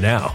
now.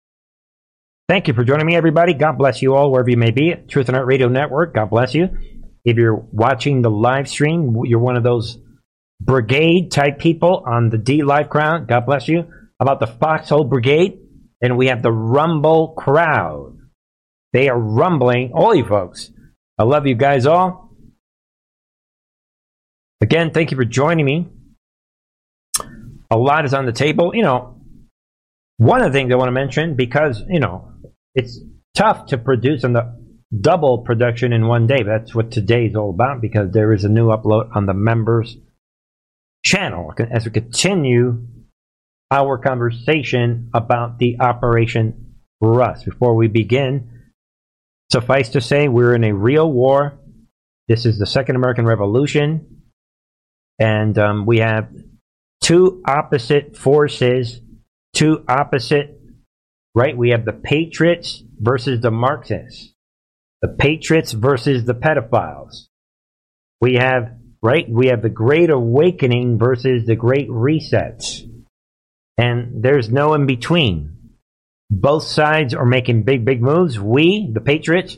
Thank you for joining me, everybody. God bless you all, wherever you may be. Truth and Art Radio Network, God bless you. If you're watching the live stream, you're one of those brigade type people on the D Live crowd, God bless you. About the Foxhole Brigade, and we have the Rumble crowd. They are rumbling, all you folks. I love you guys all. Again, thank you for joining me. A lot is on the table. You know, one of the things I want to mention, because, you know, it's tough to produce on the double production in one day. That's what today is all about because there is a new upload on the members channel as we continue our conversation about the Operation Rust. Before we begin, suffice to say, we're in a real war. This is the Second American Revolution. And um, we have two opposite forces, two opposite, right? We have the patriots versus the Marxists, the patriots versus the pedophiles. We have, right? We have the Great Awakening versus the Great Resets. And there's no in between. Both sides are making big, big moves. We, the patriots,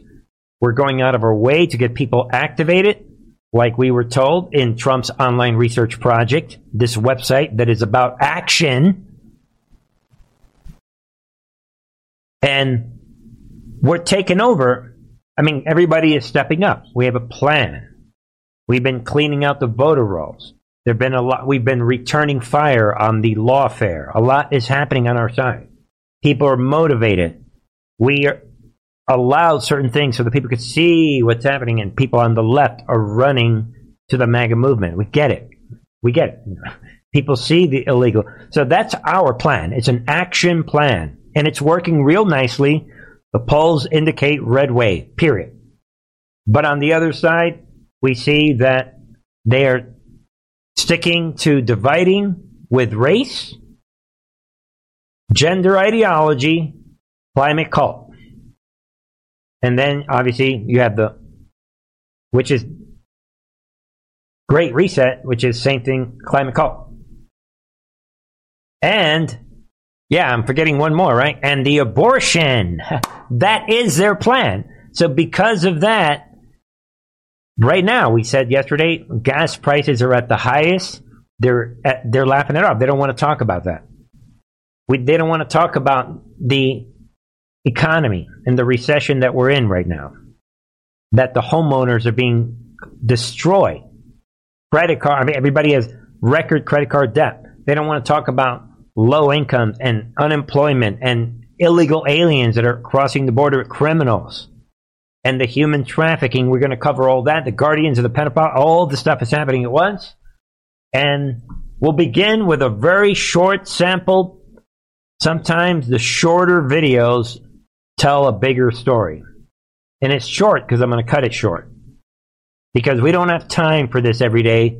we're going out of our way to get people activated like we were told in Trump's online research project, this website that is about action. And we're taking over. I mean, everybody is stepping up. We have a plan. We've been cleaning out the voter rolls. There've been a lot. We've been returning fire on the lawfare. A lot is happening on our side. People are motivated. We are, allowed certain things so that people could see what's happening, and people on the left are running to the MAGA movement. We get it. We get it. People see the illegal. So that's our plan. It's an action plan, and it's working real nicely. The polls indicate red wave, period. But on the other side, we see that they are sticking to dividing with race, gender ideology, climate cult. And then obviously you have the, which is Great Reset, which is same thing, climate cult. And yeah, I'm forgetting one more, right? And the abortion. that is their plan. So because of that, right now, we said yesterday, gas prices are at the highest. They're at, they're laughing it off. They don't want to talk about that. We, they don't want to talk about the economy and the recession that we're in right now, that the homeowners are being destroyed. Credit card, I mean, everybody has record credit card debt. They don't want to talk about low incomes and unemployment and illegal aliens that are crossing the border with criminals and the human trafficking. We're going to cover all that. The guardians of the pedophile, all the stuff is happening at once. And we'll begin with a very short sample. Sometimes the shorter videos tell a bigger story. And it's short because I'm going to cut it short. Because we don't have time for this every day.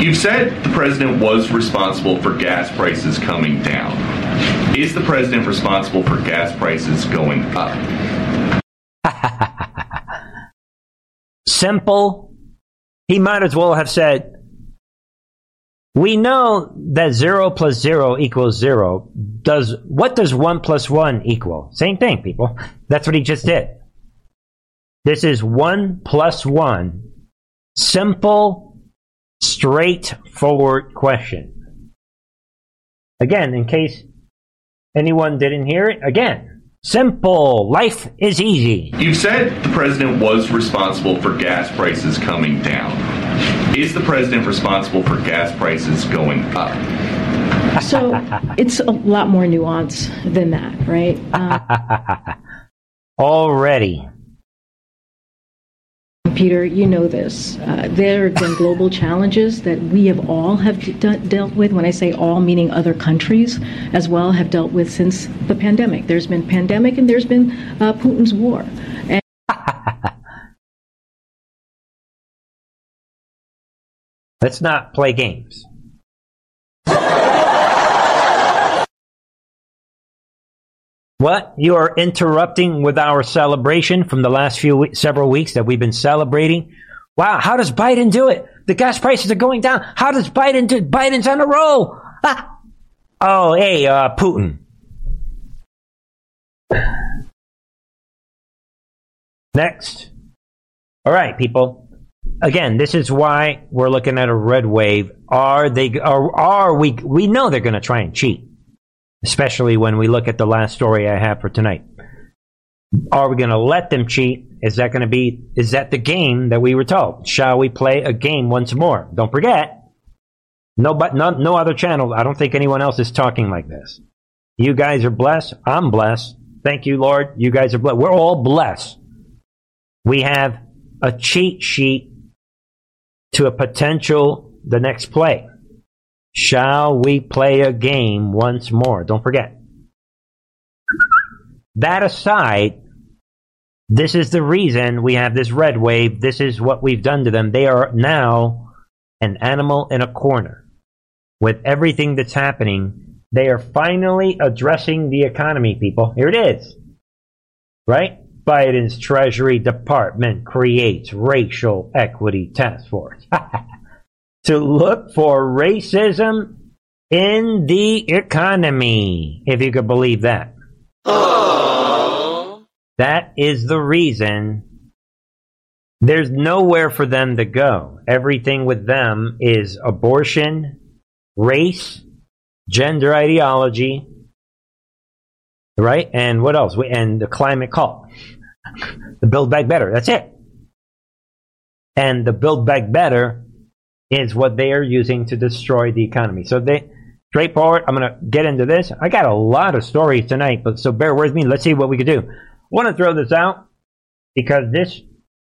You've said the president was responsible for gas prices coming down. Is the president responsible for gas prices going up? Simple. He might as well have said, we know that zero plus zero equals zero. Does what does one plus one equal? Same thing, people. That's what he just did. This is one plus one. Simple, straightforward question. Again, in case anyone didn't hear it, again, simple. Life is easy. You've said the president was responsible for gas prices coming down. Is the president responsible for gas prices going up? So it's a lot more nuance than that, right? Uh, Already. Peter, you know this. Uh, there have been global challenges that we have all have de- dealt with. When I say all, meaning other countries as well have dealt with since the pandemic. There's been pandemic and there's been uh, Putin's war. And- Let's not play games. What? You are interrupting with our celebration from the last few we- several weeks that we've been celebrating? Wow, how does Biden do it? The gas prices are going down. How does Biden do it? Biden's on a roll. Ah. Oh, hey, uh, Putin. Next. All right, people. Again, this is why we're looking at a red wave. Are they, are, are we, we know they're going to try and cheat especially when we look at the last story I have for tonight. Are we going to let them cheat? Is that going to be, is that the game that we were told? Shall we play a game once more? Don't forget, no, but no, no other channel. I don't think anyone else is talking like this. You guys are blessed. I'm blessed. Thank you, Lord. You guys are blessed. We're all blessed. We have a cheat sheet to a potential the next play. Shall we play a game once more? Don't forget. That aside, this is the reason we have this red wave. This is what we've done to them. They are now an animal in a corner. With everything that's happening, they are finally addressing the economy, people. Here it is. Right? Biden's Treasury Department creates racial equity task force. to look for racism in the economy, if you could believe that. That is the reason there's nowhere for them to go. Everything with them is abortion, race, gender ideology, right? And what else? And the climate call. The Build Back Better. That's it. And the Build Back Better is what they are using to destroy the economy. So they straightforward. I'm to get into this. I got a lot of stories tonight, but so bear with me. Let's see what we can do. I want to throw this out because this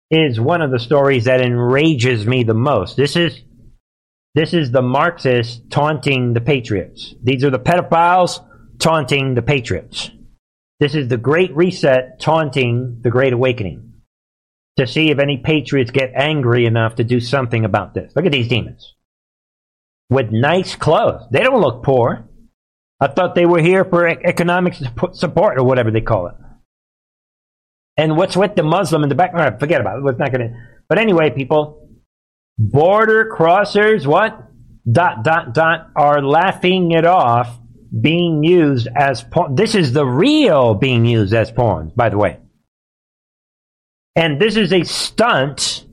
is one of the stories that enrages me the most. This is this is the Marxists taunting the patriots. These are the pedophiles taunting the patriots. This is the Great Reset taunting the Great Awakening to see if any patriots get angry enough to do something about this. Look at these demons with nice clothes. They don't look poor. I thought they were here for economic support or whatever they call it. And what's with the Muslim in the back? Right, forget about it. It's not going to. But anyway, people, border crossers, what? Dot, dot, dot, are laughing it off being used as porn. This is the real being used as pawns, by the way. And this is a stunt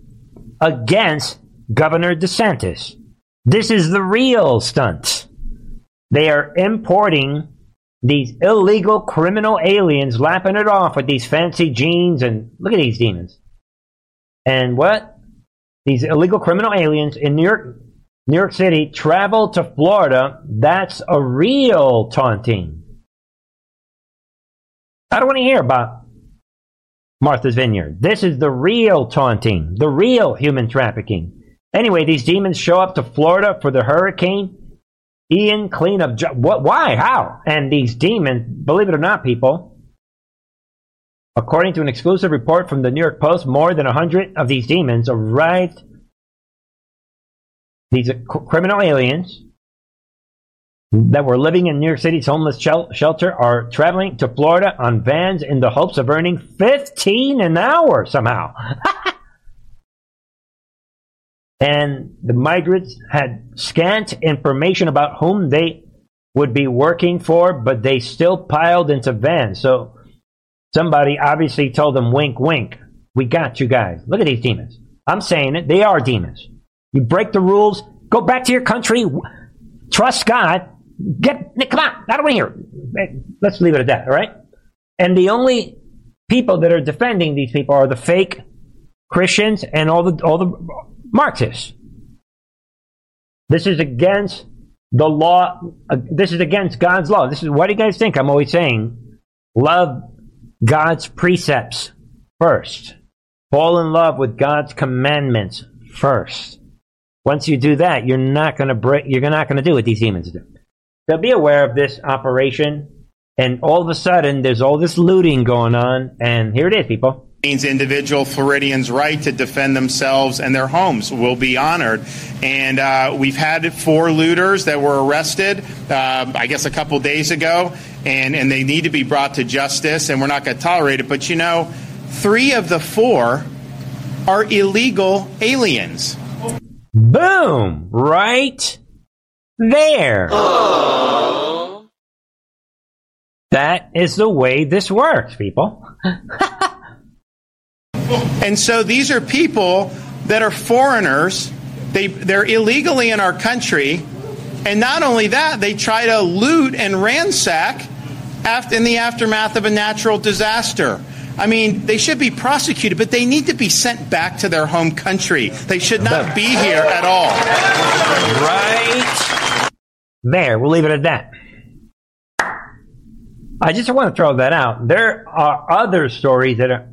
against Governor DeSantis. This is the real stunt. They are importing these illegal criminal aliens, lapping it off with these fancy jeans and look at these demons. And what? These illegal criminal aliens in New York, New York City travel to Florida. That's a real taunting. I don't want to hear about Martha's Vineyard. This is the real taunting, the real human trafficking. Anyway, these demons show up to Florida for the hurricane. Ian cleanup job. What? Why? How? And these demons, believe it or not, people, according to an exclusive report from the New York Post, more than a hundred of these demons arrived. These criminal aliens that were living in New York City's homeless shel- shelter are traveling to Florida on vans in the hopes of earning 15 an hour somehow. and the migrants had scant information about whom they would be working for, but they still piled into vans. So somebody obviously told them, wink, wink, we got you guys. Look at these demons. I'm saying it, they are demons. You break the rules, go back to your country, trust God, Get come on, out of here. Let's leave it at that. All right. And the only people that are defending these people are the fake Christians and all the all the Marxists. This is against the law. Uh, this is against God's law. This is what do you guys think? I'm always saying, love God's precepts first. Fall in love with God's commandments first. Once you do that, you're not going to break. You're not going to do what these demons do. So be aware of this operation. And all of a sudden, there's all this looting going on, and here it is, people means individual Floridians' right to defend themselves and their homes will be honored. And uh, we've had four looters that were arrested, uh, I guess, a couple days ago, and, and they need to be brought to justice, and we're not going to tolerate it. But you know, three of the four are illegal aliens. Boom! Right there. That is the way this works, people. And so these are people that are foreigners. They, they're illegally in our country. And not only that, they try to loot and ransack after, in the aftermath of a natural disaster. I mean, they should be prosecuted, but they need to be sent back to their home country. They should not be here at all. Right there. We'll leave it at that. I just want to throw that out. There are other stories that are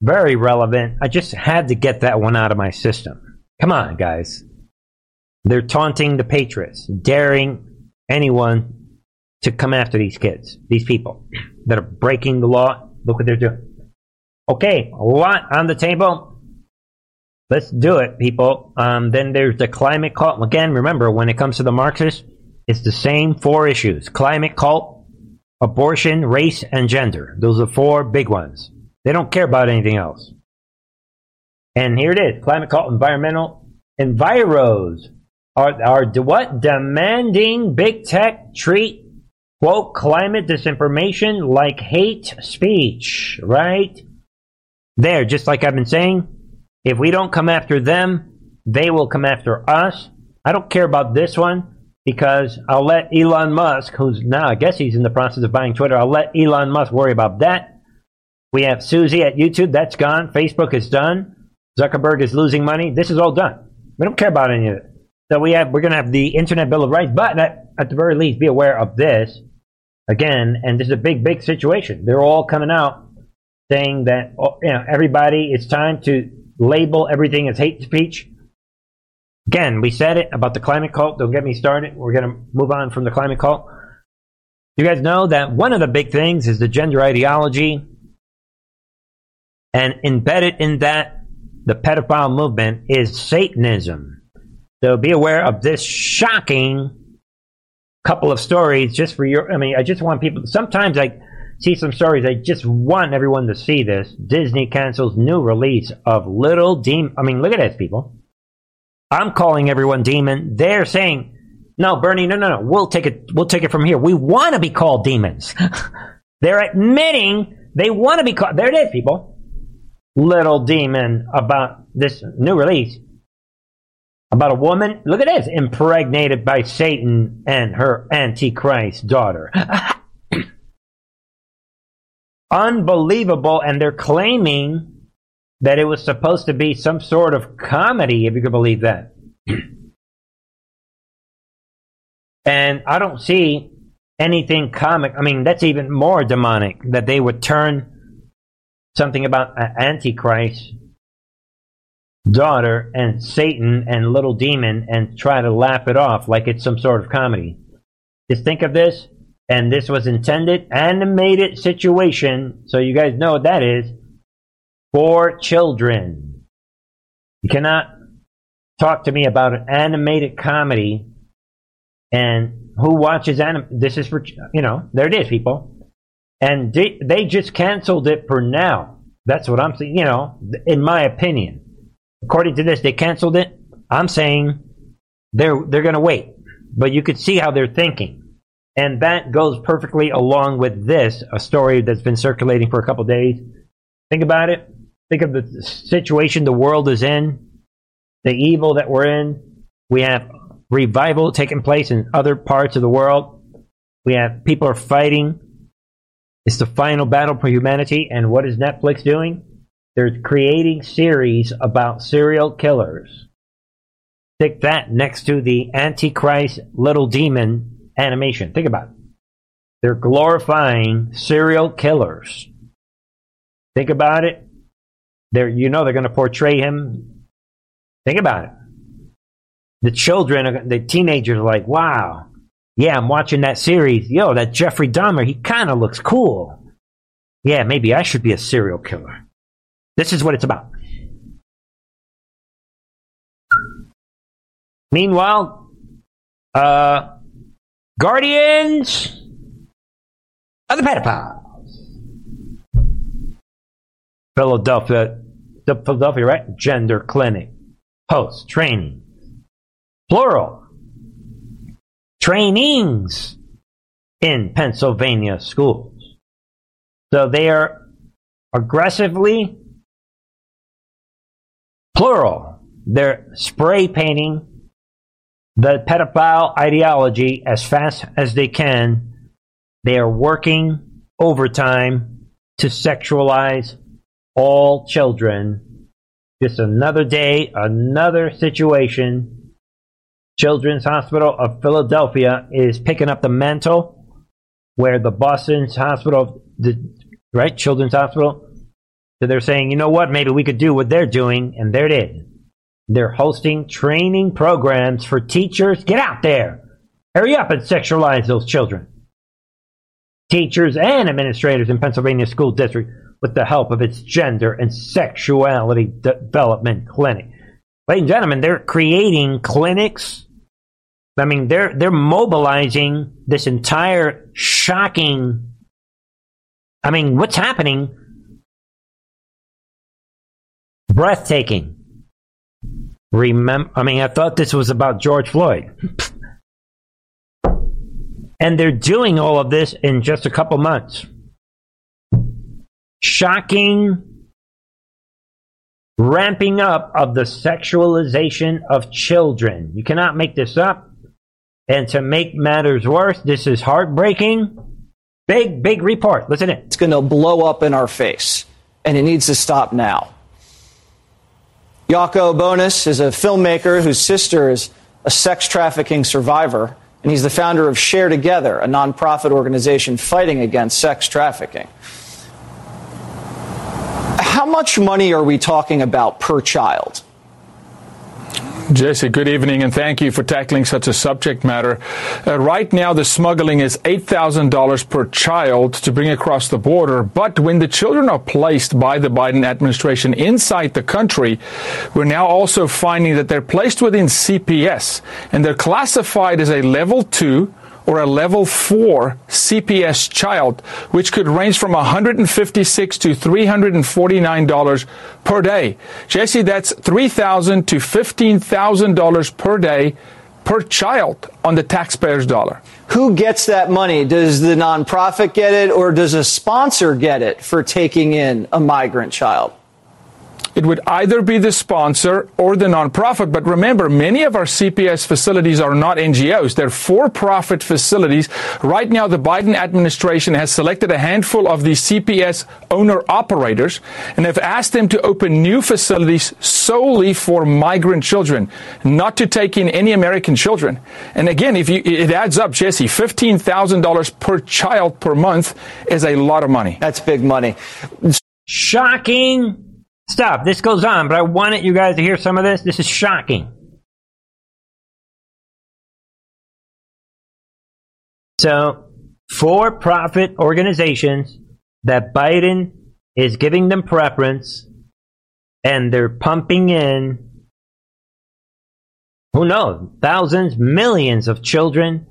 very relevant. I just had to get that one out of my system. Come on, guys. They're taunting the Patriots, daring anyone to come after these kids, these people that are breaking the law. Look what they're doing. Okay, a lot on the table. Let's do it, people. Um, then there's the climate cult. Again, remember, when it comes to the Marxists, it's the same four issues climate cult, abortion, race, and gender. Those are four big ones. They don't care about anything else. And here it is climate cult, environmental, enviros are, are what? Demanding big tech treat, quote, climate disinformation like hate speech, right? There, just like I've been saying, if we don't come after them, they will come after us. I don't care about this one because I'll let Elon Musk, who's now, I guess he's in the process of buying Twitter, I'll let Elon Musk worry about that. We have Susie at YouTube. That's gone. Facebook is done. Zuckerberg is losing money. This is all done. We don't care about any of it. So we have we're going to have the Internet Bill of Rights, but at, at the very least, be aware of this again. And this is a big, big situation. They're all coming out saying that oh, you know everybody. It's time to label everything as hate speech. Again, we said it about the climate cult. Don't get me started. We're going to move on from the climate cult. You guys know that one of the big things is the gender ideology and embedded in that, the pedophile movement is Satanism. So be aware of this shocking couple of stories just for your. I mean, I just want people. Sometimes I see some stories. I just want everyone to see this. Disney cancels new release of Little Demon. I mean, look at this, people. I'm calling everyone demon. They're saying, "No, Bernie, no, no, no. We'll take it. We'll take it from here. We want to be called demons." They're admitting they want to be called. There it is, people little demon about this new release about a woman. Look at this, impregnated by Satan and her antichrist daughter. Unbelievable, and they're claiming that it was supposed to be some sort of comedy, if you could believe that. and I don't see anything comic. I mean, that's even more demonic that they would turn something about an Antichrist, daughter, and Satan and little demon and try to laugh it off like it's some sort of comedy. Just think of this, and this was intended animated situation, so you guys know what that is, for children. You cannot talk to me about an animated comedy and who watches anim this is for you know there it is people and they, they just canceled it for now. That's what I'm saying. You know, in my opinion, according to this, they canceled it. I'm saying they're they're going to wait, but you could see how they're thinking, and that goes perfectly along with this, a story that's been circulating for a couple days. Think about it. Think of the situation the world is in, the evil that we're in. We have revival taking place in other parts of the world. We have people are fighting it's the final battle for humanity, and what is Netflix doing? They're creating series about serial killers. Stick that next to the Antichrist little demon animation. Think about it. They're glorifying serial killers. Think about it. they're you know they're going to portray him. Think about it. The children, the teenagers, are like, "Wow, yeah, I'm watching that series. Yo, that Jeffrey Dahmer, he kind of looks cool. Yeah, maybe I should be a serial killer." This is what it's about. Meanwhile, uh, Guardians of the Pedophiles. Philadelphia, the Philadelphia, right? Gender clinic. Post training. Plural. Trainings in Pennsylvania schools. So they are aggressively plural. They're spray painting the pedophile ideology as fast as they can. They are working overtime to sexualize all children. Just another day, another situation. Children's Hospital of Philadelphia is picking up the mantle where the Boston's Hospital, the right Children's Hospital, so they're saying, you know what, maybe we could do what they're doing, and there it is. They're hosting training programs for teachers. Get out there. Hurry up and sexualize those children. Teachers and administrators in Pennsylvania School District with the help of its gender and sexuality development clinic. Ladies and gentlemen, they're creating clinics. I mean, they're they're mobilizing this entire shocking. I mean, what's happening? Breathtaking. Remember, I mean, I thought this was about George Floyd. and they're doing all of this in just a couple months. Shocking ramping up of the sexualization of children. You cannot make this up. And to make matters worse, this is heartbreaking. Big, big report. Listen in. It's going to blow up in our face, and it needs to stop now. Jaco Booyens is a filmmaker whose sister is a sex trafficking survivor, and he's the founder of Share Together, a nonprofit organization fighting against sex trafficking. How much money are we talking about per child? Jesse, good evening, and thank you for tackling such a subject matter. Uh, right now, the smuggling is $8,000 per child to bring across the border, but when the children are placed by the Biden administration inside the country, we're now also finding that they're placed within CPS, and they're classified as a level two or a level 4 CPS child, which could range from $156 to $349 per day. Jesse, that's $3,000 to $15,000 per day per child on the taxpayer's dollar. Who gets that money? Does the nonprofit get it or does a sponsor get it for taking in a migrant child? It would either be the sponsor or the nonprofit. But remember, many of our CPS facilities are not NGOs. They're for-profit facilities. Right now, the Biden administration has selected a handful of these CPS owner operators and have asked them to open new facilities solely for migrant children, not to take in any American children. And again, if you, it adds up, Jesse, $15,000 per child per month is a lot of money. That's big money. Shocking Stop. This goes on, but I wanted you guys to hear some of this. This is shocking. So, for profit organizations that Biden is giving them preference and they're pumping in, who knows, thousands, millions of children,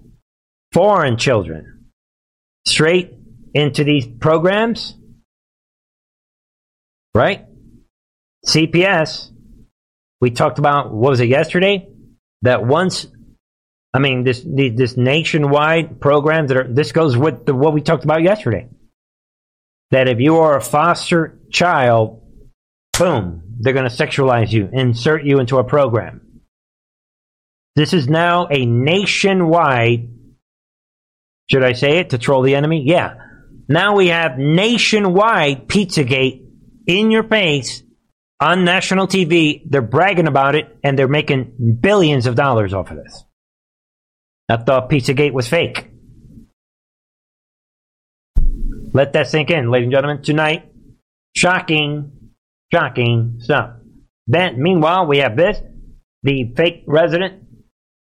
foreign children, straight into these programs, right? CPS, we talked about, what was it yesterday? That once, I mean, this this nationwide programs that are, this goes with the, what we talked about yesterday. That if you are a foster child, boom, they're going to sexualize you, insert you into a program. This is now a nationwide, should I say it to troll the enemy? Yeah. Now we have nationwide Pizzagate in your face on national TV. They're bragging about it and they're making billions of dollars off of this. I thought Pizzagate was fake. Let that sink in, ladies and gentlemen. Tonight, shocking, shocking stuff. Then, meanwhile, we have this. The fake resident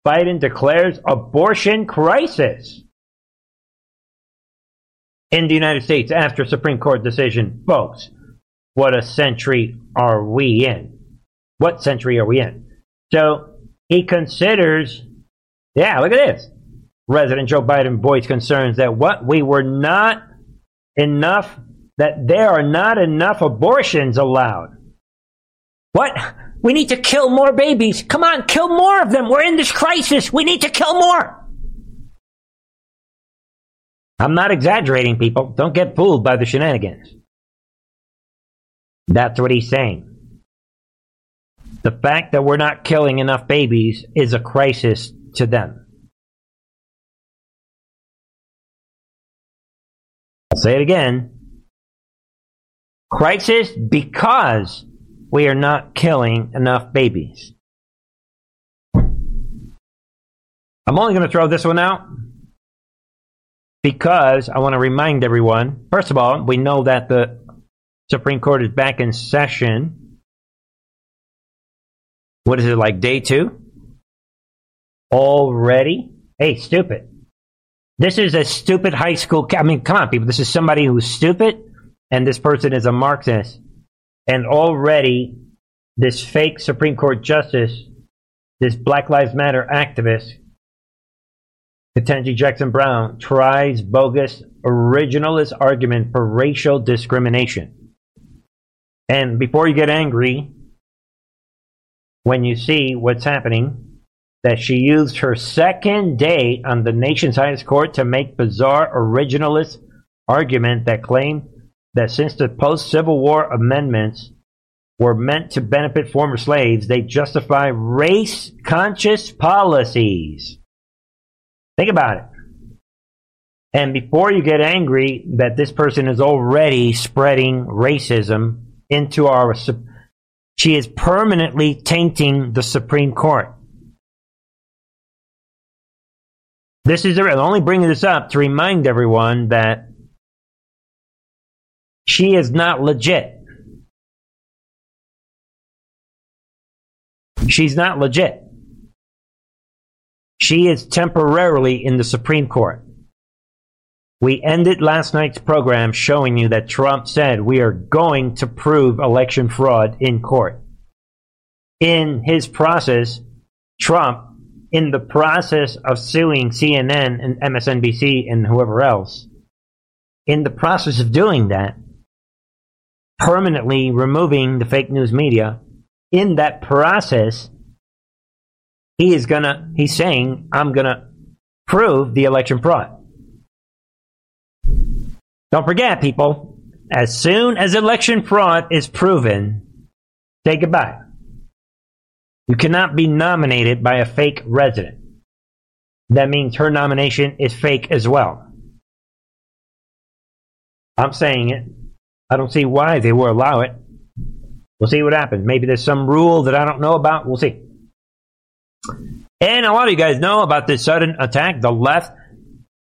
Biden declares abortion crisis in the United States after Supreme Court decision. Folks, what a century are we in? What century are we in? So he considers, yeah, look at this. President Joe Biden voiced concerns that what we were not enough, that there are not enough abortions allowed. What? We need to kill more babies. Come on, kill more of them. We're in this crisis. We need to kill more. I'm not exaggerating, people. Don't get fooled by the shenanigans. That's what he's saying. The fact that we're not killing enough babies is a crisis to them. I'll say it again. Crisis because we are not killing enough babies. I'm only going to throw this one out because I want to remind everyone first of all, we know that the Supreme Court is back in session. What is it, like day two? Already? Hey, stupid. This is a stupid high school. I mean, come on, people. This is somebody who's stupid, and this person is a Marxist. And already, this fake Supreme Court justice, this Black Lives Matter activist, Ketanji Jackson Brown, tries bogus originalist argument for racial discrimination. And before you get angry, when you see what's happening, that she used her second day on the nation's highest court to make bizarre originalist argument that claimed that since the post Civil War amendments were meant to benefit former slaves, they justify race conscious policies. Think about it. And before you get angry that this person is already spreading racism into our, she is permanently tainting the Supreme Court. This is I'm only bringing this up to remind everyone that she is not legit. She's not legit. She is temporarily in the Supreme Court. We ended last night's program showing you that Trump said we are going to prove election fraud in court. In his process, Trump, in the process of suing CNN and MSNBC and whoever else, in the process of doing that, permanently removing the fake news media, in that process, he is gonna, he's saying, I'm gonna prove the election fraud. Don't forget, people, as soon as election fraud is proven, say goodbye. You cannot be nominated by a fake resident. That means her nomination is fake as well. I'm saying it. I don't see why they will allow it. We'll see what happens. Maybe there's some rule that I don't know about. We'll see. And a lot of you guys know about this sudden attack. The left,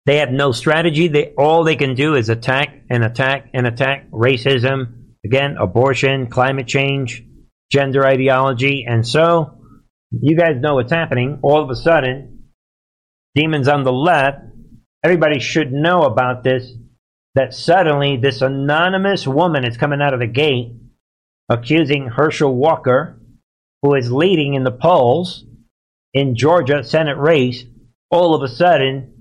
they have no strategy. They all they can do is attack and attack and attack racism, again, abortion, climate change, gender ideology, and so you guys know what's happening. All of a sudden, demons on the left, everybody should know about this. That suddenly this anonymous woman is coming out of the gate accusing Herschel Walker, who is leading in the polls in Georgia Senate race, all of a sudden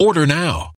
Order now.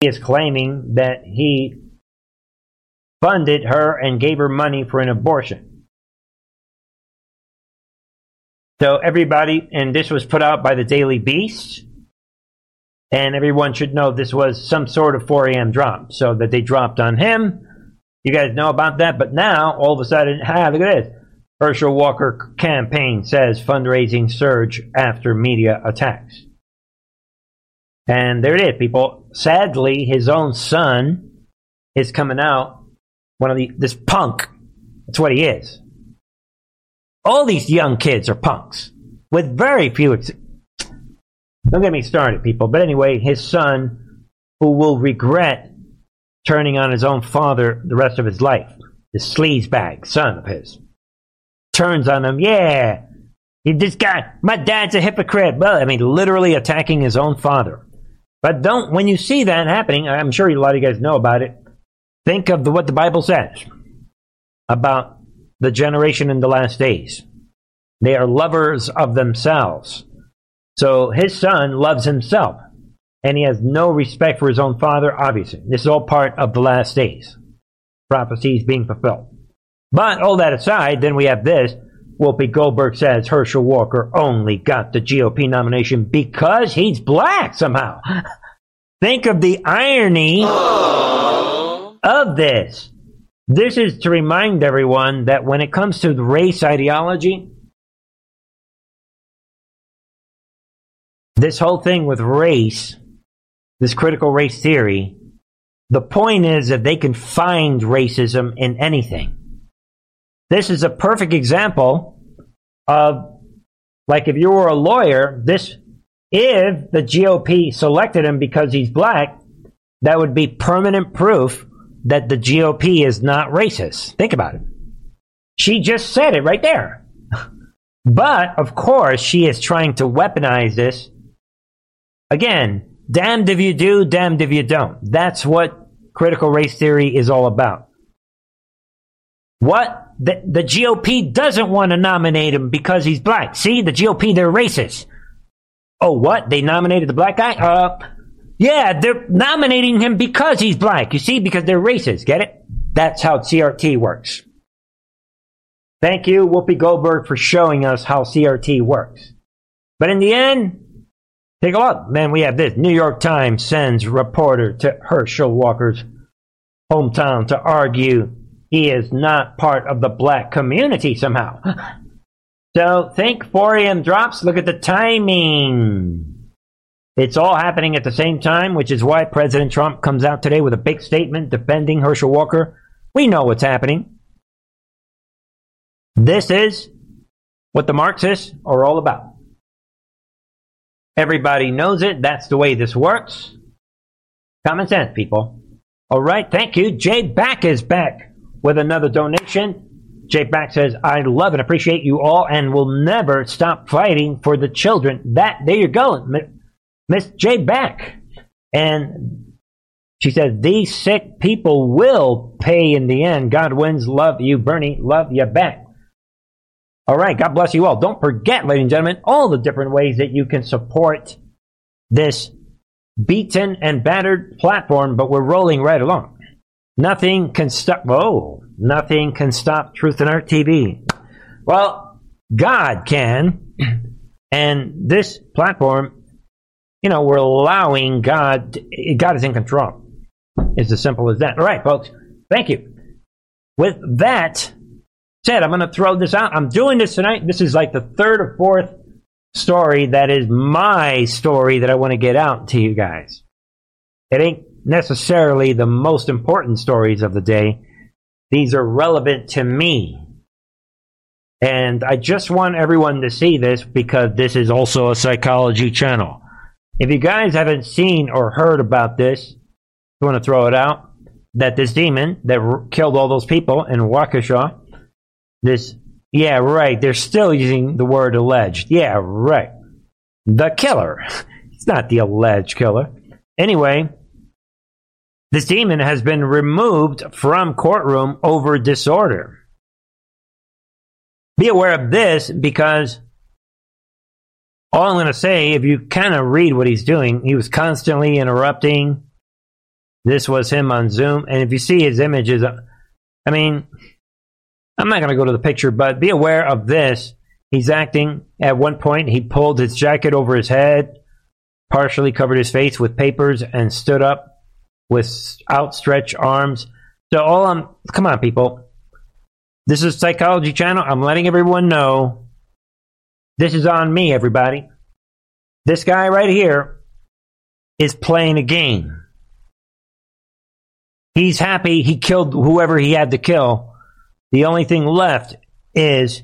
He is claiming that he funded her and gave her money for an abortion. So everybody, and this was put out by the Daily Beast, and everyone should know this was some sort of 4 a.m. drop, so that they dropped on him. You guys know about that, but now all of a sudden, ah, look at this. Herschel Walker campaign says fundraising surge after media attacks. And there it is, people. Sadly, his own son is coming out. One of the this punk. That's what he is. All these young kids are punks with very few. Ex- Don't get me started, people. But anyway, his son, who will regret turning on his own father the rest of his life, this sleazebag son of his turns on him. Yeah, this guy, my dad's a hypocrite. Well, I mean, literally attacking his own father. But don't, when you see that happening, I'm sure a lot of you guys know about it. Think of the, what the Bible says about the generation in the last days. They are lovers of themselves. So his son loves himself, and he has no respect for his own father, obviously. This is all part of the last days. Prophecies being fulfilled. But all that aside, then we have this. Whoopi Goldberg says Herschel Walker only got the GOP nomination because he's black somehow. Think of the irony of this. This is to remind everyone that when it comes to the race ideology, this whole thing with race, this critical race theory, the point is that they can find racism in anything. This is a perfect example of, like, if you were a lawyer, this, if the GOP selected him because he's black, that would be permanent proof that the GOP is not racist. Think about it. She just said it right there. But, of course, she is trying to weaponize this. Again, damned if you do, damned if you don't. That's what critical race theory is all about. What? The, the GOP doesn't want to nominate him because he's black. See, the GOP, they're racist. Oh, what? They nominated the black guy? Uh, yeah, they're nominating him because he's black. You see, because they're racist. Get it? That's how CRT works. Thank you, Whoopi Goldberg, for showing us how CRT works. But in the end, take a look. Man, we have this. New York Times sends reporter to Herschel Walker's hometown to argue he is not part of the black community somehow. so think 4 a.m. drops. Look at the timing. It's all happening at the same time, which is why President Trump comes out today with a big statement defending Herschel Walker. We know what's happening. This is what the Marxists are all about. Everybody knows it. That's the way this works. Common sense, people. All right. Thank you. Jay Back is back with another donation. Jay Back says, I love and appreciate you all and will never stop fighting for the children. That, there you go. Miss Jay Back. And she says, these sick people will pay in the end. God wins. Love you, Bernie. Love you back. All right. God bless you all. Don't forget, ladies and gentlemen, all the different ways that you can support this beaten and battered platform, but we're rolling right along. Nothing can stop. Oh, nothing can stop Truth and Art TV. Well, God can, and this platform, you know, we're allowing God. God is in control. It's as simple as that. All right, folks. Thank you. With that said, I'm going to throw this out. I'm doing this tonight. This is like the third or fourth story that is my story that I want to get out to you guys. It ain't necessarily the most important stories of the day. These are relevant to me. And I just want everyone to see this because this is also a psychology channel. If you guys haven't seen or heard about this, I want to throw it out that this demon that r- killed all those people in Waukesha, this, yeah, right, they're still using the word alleged. Yeah, right. The killer. It's not the alleged killer. Anyway, this demon has been removed from courtroom over disorder. Be aware of this because all I'm going to say, if you kind of read what he's doing, he was constantly interrupting. This was him on Zoom. And if you see his images, I mean, I'm not going to go to the picture, but be aware of this. He's acting. At one point, he pulled his jacket over his head, partially covered his face with papers, and stood up with outstretched arms. So all I'm come on, people. This is Psychology Channel. I'm letting everyone know this is on me, everybody. This guy right here is playing a game. He's happy he killed whoever he had to kill. The only thing left is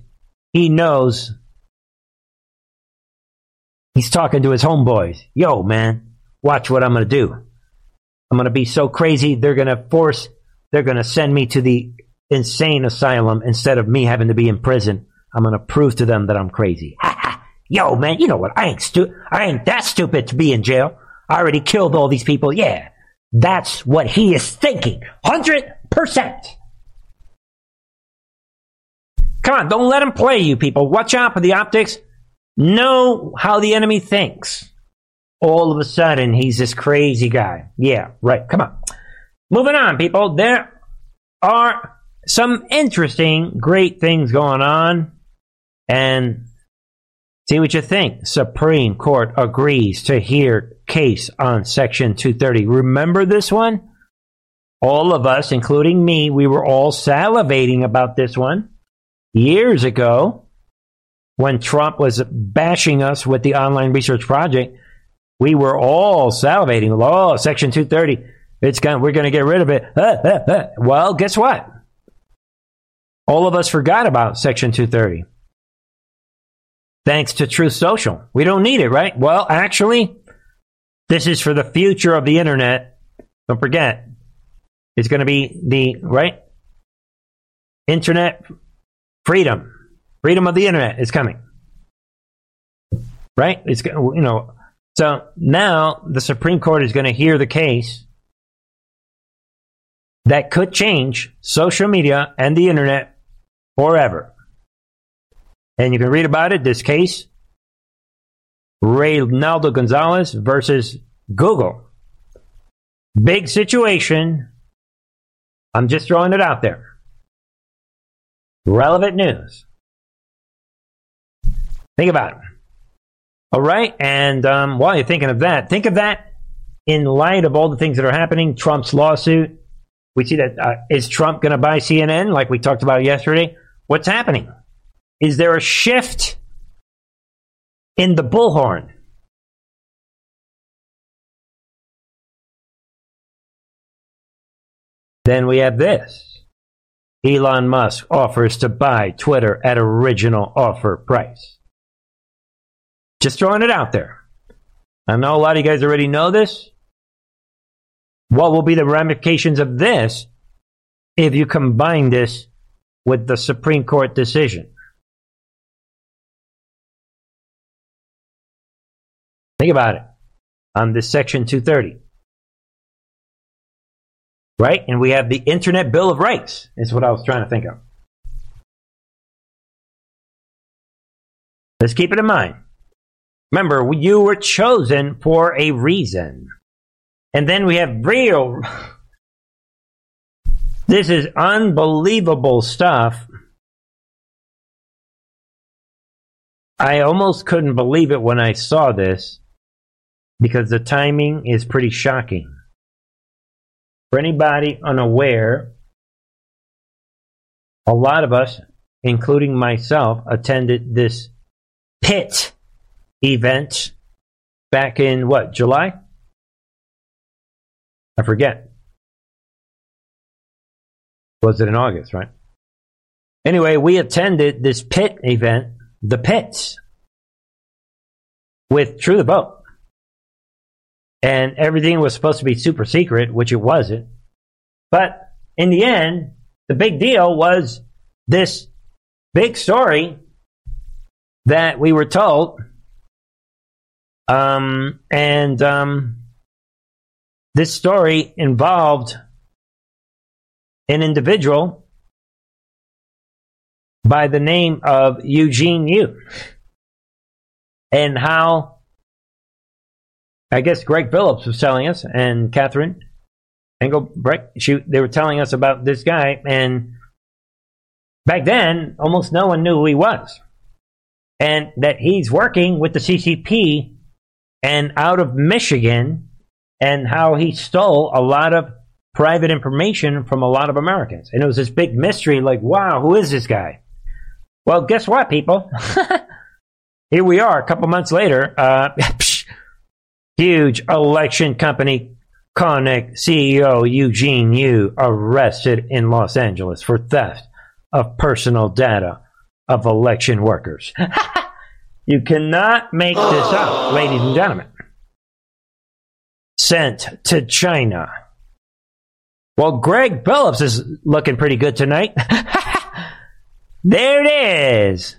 he knows he's talking to his homeboys. Yo, man, watch what I'm going to do. I'm going to be so crazy, they're going to force, they're going to send me to the insane asylum instead of me having to be in prison. I'm going to prove to them that I'm crazy. Yo, man, you know what? I ain't stu- I ain't that stupid to be in jail. I already killed all these people. Yeah. That's what he is thinking. 100%. Come on, don't let him play you, people. Watch out for the optics. Know how the enemy thinks all of a sudden he's this crazy guy. Yeah, right. Come on. Moving on, people. There are some interesting, great things going on. And see what you think. Supreme Court agrees to hear case on Section 230. Remember this one? All of us, including me, we were all salivating about this one years ago when Trump was bashing us with the online research project we were all salivating. Oh, Section 230. It's going, we're going to get rid of it. Uh, uh, uh. Well, guess what? All of us forgot about Section 230. Thanks to Truth Social. We don't need it, right? Well, actually, this is for the future of the internet. Don't forget. It's going to be the, right? Internet freedom. Freedom of the internet is coming. Right? It's, you know, so now the Supreme Court is going to hear the case that could change social media and the internet forever. And you can read about it, this case. Reynaldo Gonzalez versus Google. Big situation. I'm just throwing it out there. Relevant news. Think about it. All right. And um, while you're thinking of that, think of that in light of all the things that are happening. Trump's lawsuit. We see that uh, is Trump going to buy CNN like we talked about yesterday? What's happening? Is there a shift in the bullhorn? Then we have this. Elon Musk offers to buy Twitter at original offer price. Just throwing it out there. I know a lot of you guys already know this. What will be the ramifications of this if you combine this with the Supreme Court decision? Think about it on this Section 230. Right? And we have the Internet Bill of Rights, is what I was trying to think of. Let's keep it in mind. Remember, you were chosen for a reason. And then we have real. This is unbelievable stuff. I almost couldn't believe it when I saw this because the timing is pretty shocking. For anybody unaware, a lot of us, including myself, attended this pit event back in what, July? I forget. Was it in August, right? Anyway, we attended this pit event, the pits, with True the Vote. and everything was supposed to be super secret, which it wasn't. But in the end, the big deal was this big story that we were told. Um, and um, this story involved an individual by the name of Eugene Yu and how I guess Greg Phillips was telling us, and Catherine Engelbrecht, she, they were telling us about this guy, and back then, almost no one knew who he was. And that he's working with the CCP and out of Michigan, and how he stole a lot of private information from a lot of Americans. And it was this big mystery like, wow, who is this guy? Well, guess what, people? Here we are a couple months later. Uh, Huge election company Konnech CEO Eugene Yu arrested in Los Angeles for theft of personal data of election workers. you cannot make this up, ladies and gentlemen. Sent to China. Well, Greg Phillips is looking pretty good tonight. there it is.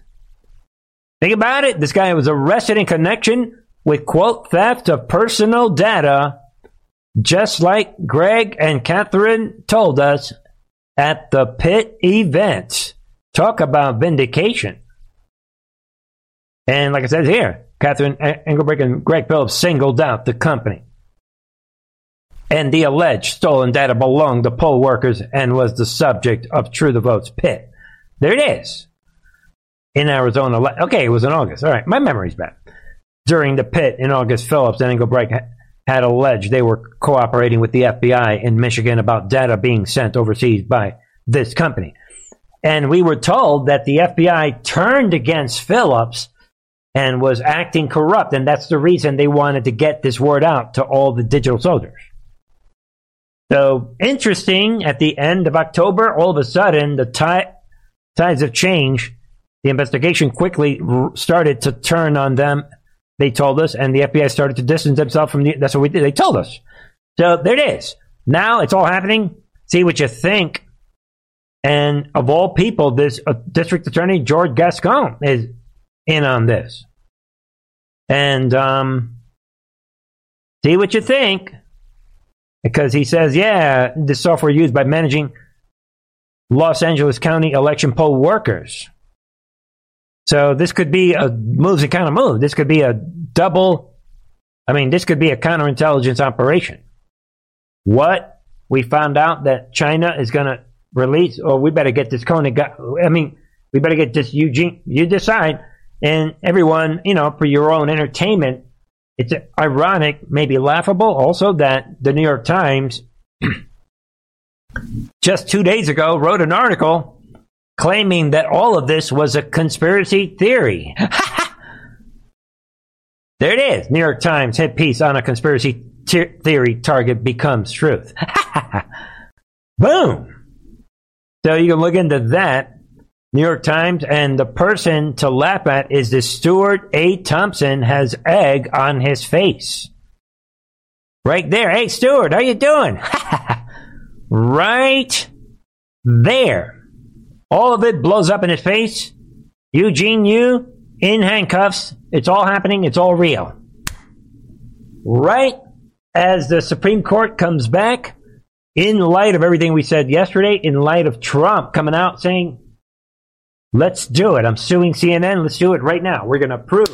Think about it. This guy was arrested in connection with quote theft of personal data, just like Greg and Catherine told us at the pit event. Talk about vindication. And like I said here, Catherine Engelbrecht and Greg Phillips singled out the company. And the alleged stolen data belonged to poll workers and was the subject of True the Vote's pit. There it is. In Arizona. Okay, it was in August. All right, my memory's bad. During the pit in August, Phillips and Engelbrecht had alleged they were cooperating with the FBI in Michigan about data being sent overseas by this company. And we were told that the FBI turned against Phillips and was acting corrupt. And that's the reason they wanted to get this word out to all the digital soldiers. So interesting, at the end of October, all of a sudden, the tides of change. The investigation quickly started to turn on them they told us, and the FBI started to distance themselves from the. That's what we did. They told us. So there it is. Now it's all happening. See what you think. And of all people, this uh, district attorney George Gascon is in on this. And um, see what you think. because he says, yeah, the software used by managing Los Angeles County election poll workers. So this could be a moves and kind of move. This could be a double. I mean, this could be a counterintelligence operation. What we found out that China is going to release, or we better get this guy. I mean, we better get this Eugene. You decide, and everyone, you know, for your own entertainment. It's ironic, maybe laughable, also that the New York Times just two days ago wrote an article claiming that all of this was a conspiracy theory. there it is. New York Times hit piece on a conspiracy theory target becomes truth. Boom. So you can look into that. New York Times, and the person to laugh at is the Stuart A. Thompson has egg on his face. Right there. Hey, Stuart, how you doing? right there. All of it blows up in his face. Eugene Yu in handcuffs. It's all happening. It's all real. Right as the Supreme Court comes back, in light of everything we said yesterday, in light of Trump coming out saying, let's do it. I'm suing CNN. Let's do it right now. We're going to prove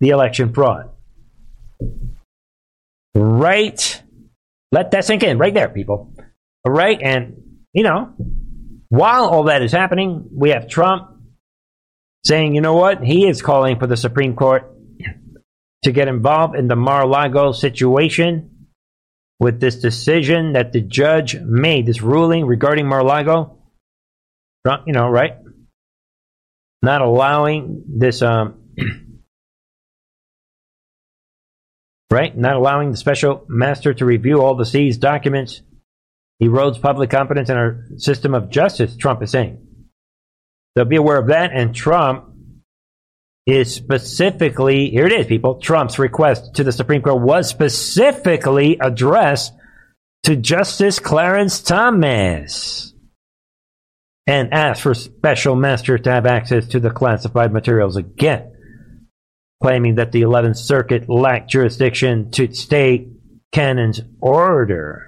the election fraud. Right. Let that sink in right there, people. All right. And, you know, while all that is happening, we have Trump saying, you know what? He is calling for the Supreme Court to get involved in the Mar a Lago situation with this decision that the judge made, this ruling regarding Mar a Lago. Trump, you know, right? Not allowing this, um, right? Not allowing the special master to review all the seized documents erodes public confidence in our system of justice, Trump is saying. So be aware of that. And Trump is specifically, here it is, people. Trump's request to the Supreme Court was specifically addressed to Justice Clarence Thomas and asked for special master to have access to the classified materials again, claiming that the 11th Circuit lacked jurisdiction to state Cannon's order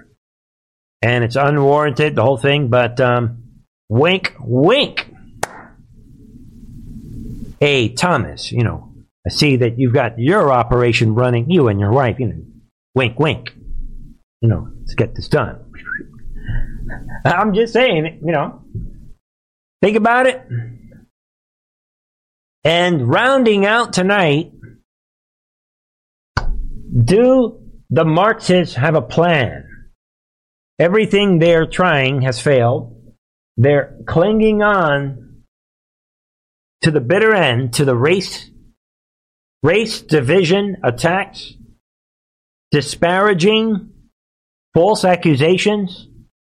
and it's unwarranted, the whole thing. But um, wink, wink. Hey, Thomas, you know, I see that you've got your operation running, you and your wife, you know, wink, wink. You know, let's get this done. I'm just saying, you know, think about it. And rounding out tonight, do the Marxists have a plan? Everything they're trying has failed. They're clinging on to the bitter end, to the race, race division attacks, disparaging, false accusations.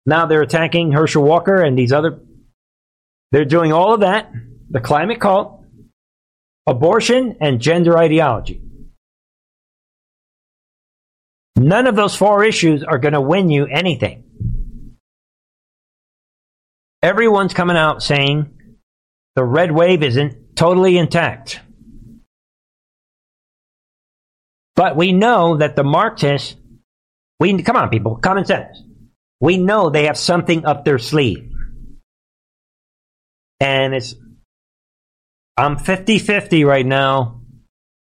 Now they're attacking Herschel Walker and these other. They're doing all of that. The climate cult, abortion, and gender ideology. None of those four issues are going to win you anything. Everyone's coming out saying the red wave isn't totally intact. But we know that the Marxists, we come on, people, common sense. We know they have something up their sleeve. And it's I'm 50-50 right now.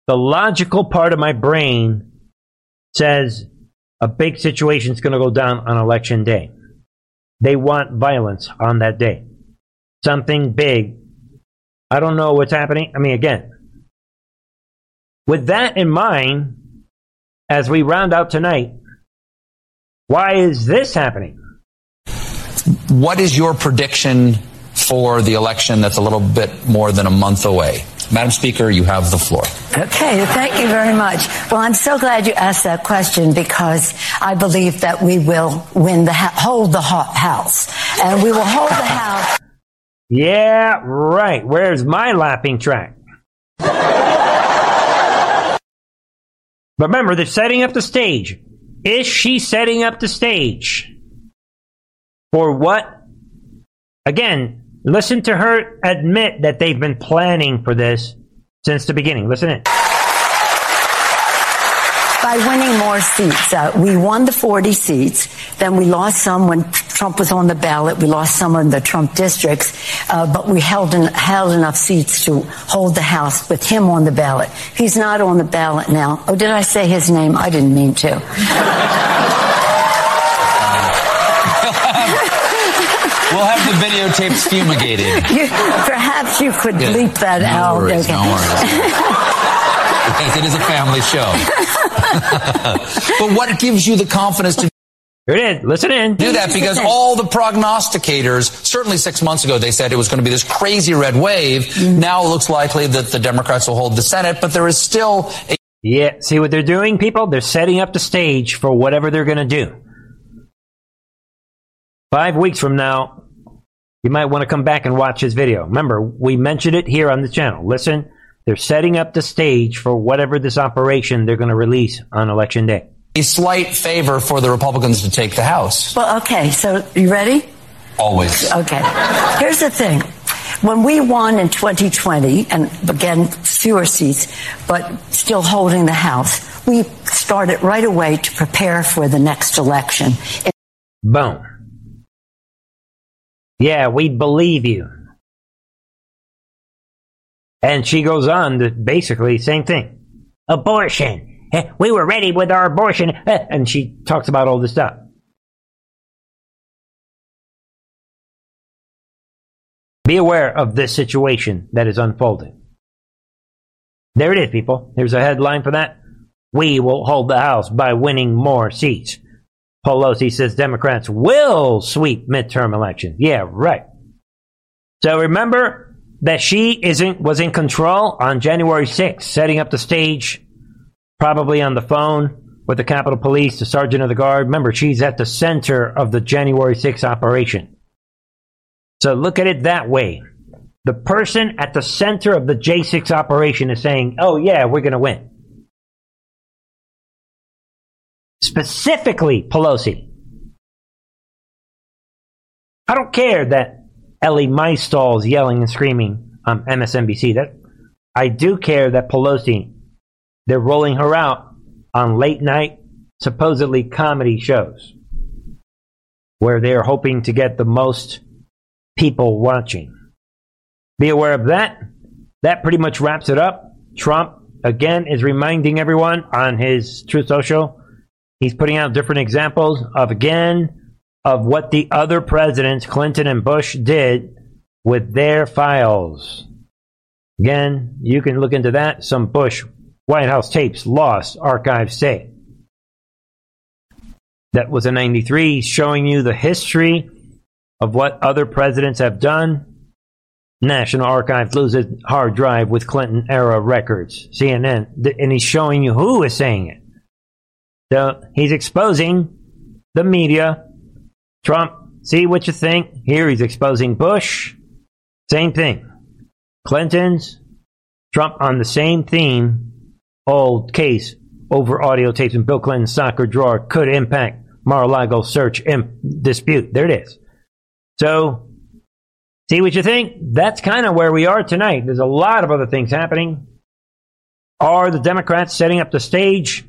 The logical part of my brain says a big situation is going to go down on election day. They want violence on that day. Something big. I don't know what's happening. I mean, again, with that in mind, as we round out tonight, why is this happening? What is your prediction for the election that's a little bit more than a month away? Madam Speaker, you have the floor. Okay, thank you very much. Well, I'm so glad you asked that question because I believe that we will win the hold the House, and we will hold the House. Yeah, right. Where's my lapping track? But remember, they're setting up the stage. Is she setting up the stage? For what? Again, Listen to her admit that they've been planning for this since the beginning. Listen in. By winning more seats. Uh, we won the 40 seats. Then we lost some when Trump was on the ballot. We lost some in the Trump districts, uh, but we held, held enough seats to hold the House with him on the ballot. He's not on the ballot now. Oh, did I say his name? I didn't mean to. We'll have the videotapes fumigated. You, perhaps you could Yeah. bleep that No out. worries, Okay. no Because it is a family show. but what gives you the confidence to Here it is. Listen in. do that? Because all the prognosticators, certainly six months ago, they said it was going to be this crazy red wave. Mm-hmm. Now it looks likely that the Democrats will hold the Senate, but there is still a Yeah, see what they're doing, people? They're setting up the stage for whatever they're going to do. Five weeks from now, you might want to come back and watch his video. Remember, we mentioned it here on the channel. Listen, they're setting up the stage for whatever this operation they're going to release on election day. a slight favor for the Republicans to take the House. Well, okay, so you ready? Always. Okay. Here's the thing. When we won in 2020, and again, fewer seats, but still holding the House, we started right away to prepare for the next election. Boom. Yeah, we believe you. And she goes on to basically same thing. Abortion. Eh, We were ready with our abortion. Eh, And she talks about all this stuff. Be aware of this situation that is unfolding. There it is, people. Here's a headline for that. We will hold the House by winning more seats. Pelosi says Democrats will sweep midterm elections. Yeah, right. So remember that she isn't was in control on January 6th, setting up the stage, probably on the phone with the Capitol Police, the Sergeant of the Guard. Remember, she's at the center of the January 6th operation. So look at it that way. The person at the center of the J6 operation is saying, oh yeah, we're going to win. Specifically, Pelosi. I don't care that Elie Mystal is yelling and screaming on MSNBC. That I do care that Pelosi, they're rolling her out on late night, supposedly comedy shows, where they're hoping to get the most people watching. Be aware of that. That pretty much wraps it up. Trump, again, is reminding everyone on his Truth Social. He's putting out different examples of, again, of what the other presidents, Clinton and Bush, did with their files. Again, you can look into that. Some Bush White House tapes lost, archives say. That was a 93, showing you the history of what other presidents have done. National Archives loses hard drive with Clinton era records. CNN, and he's showing you who is saying it. So he's exposing the media. Trump, see what you think. Here he's exposing Bush. Same thing. Clinton's, Trump on the same theme. Old case over audio tapes in Bill Clinton's soccer drawer could impact Mar-a-Lago search imp- dispute. There it is. So, see what you think? That's kind of where we are tonight. There's a lot of other things happening. Are the Democrats setting up the stage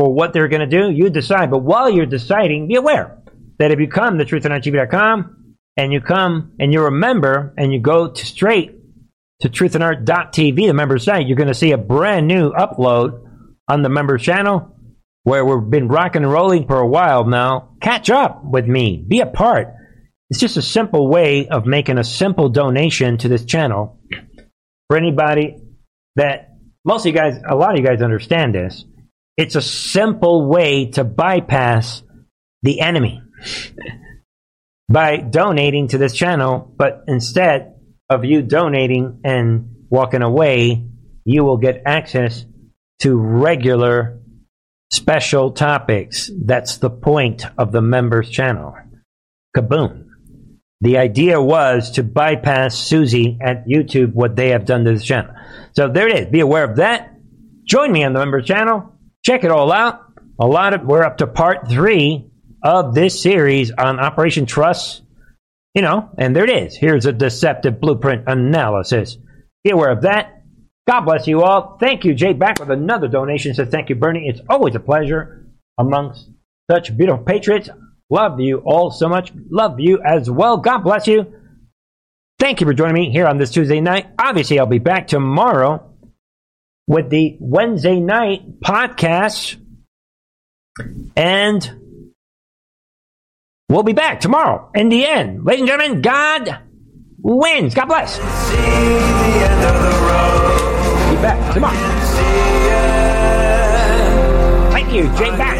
for what they're going to do? You decide. But while you're deciding, be aware that if you come to truthandarttv.com and you come and you're a member and you go to straight to truthandart.tv, the member site, you're going to see a brand new upload on the member channel where we've been rocking and rolling for a while now. Catch up with me. Be a part. It's just a simple way of making a simple donation to this channel for anybody that most of you guys, a lot of you guys understand this. It's a simple way to bypass the enemy by donating to this channel, but instead of you donating and walking away, you will get access to regular special topics. That's the point of the members channel. Kaboom. The idea was to bypass Susie at YouTube, what they have done to this channel. So there it is. Be aware of that. Join me on the members channel. Check it all out. A lot of, we're up to part three of this series on Operation Trust. You know, and there it is. Here's a deceptive blueprint analysis. Be aware of that. God bless you all. Thank you, Jay, back with another donation. Says thank you, Bernie. It's always a pleasure amongst such beautiful patriots. Love you all so much. Love you as well. God bless you. Thank you for joining me here on this Tuesday night. Obviously, I'll be back tomorrow with the Wednesday night podcast. And we'll be back tomorrow. In the end, ladies and gentlemen, God wins. God bless. Be back tomorrow. Thank you, Jay Back.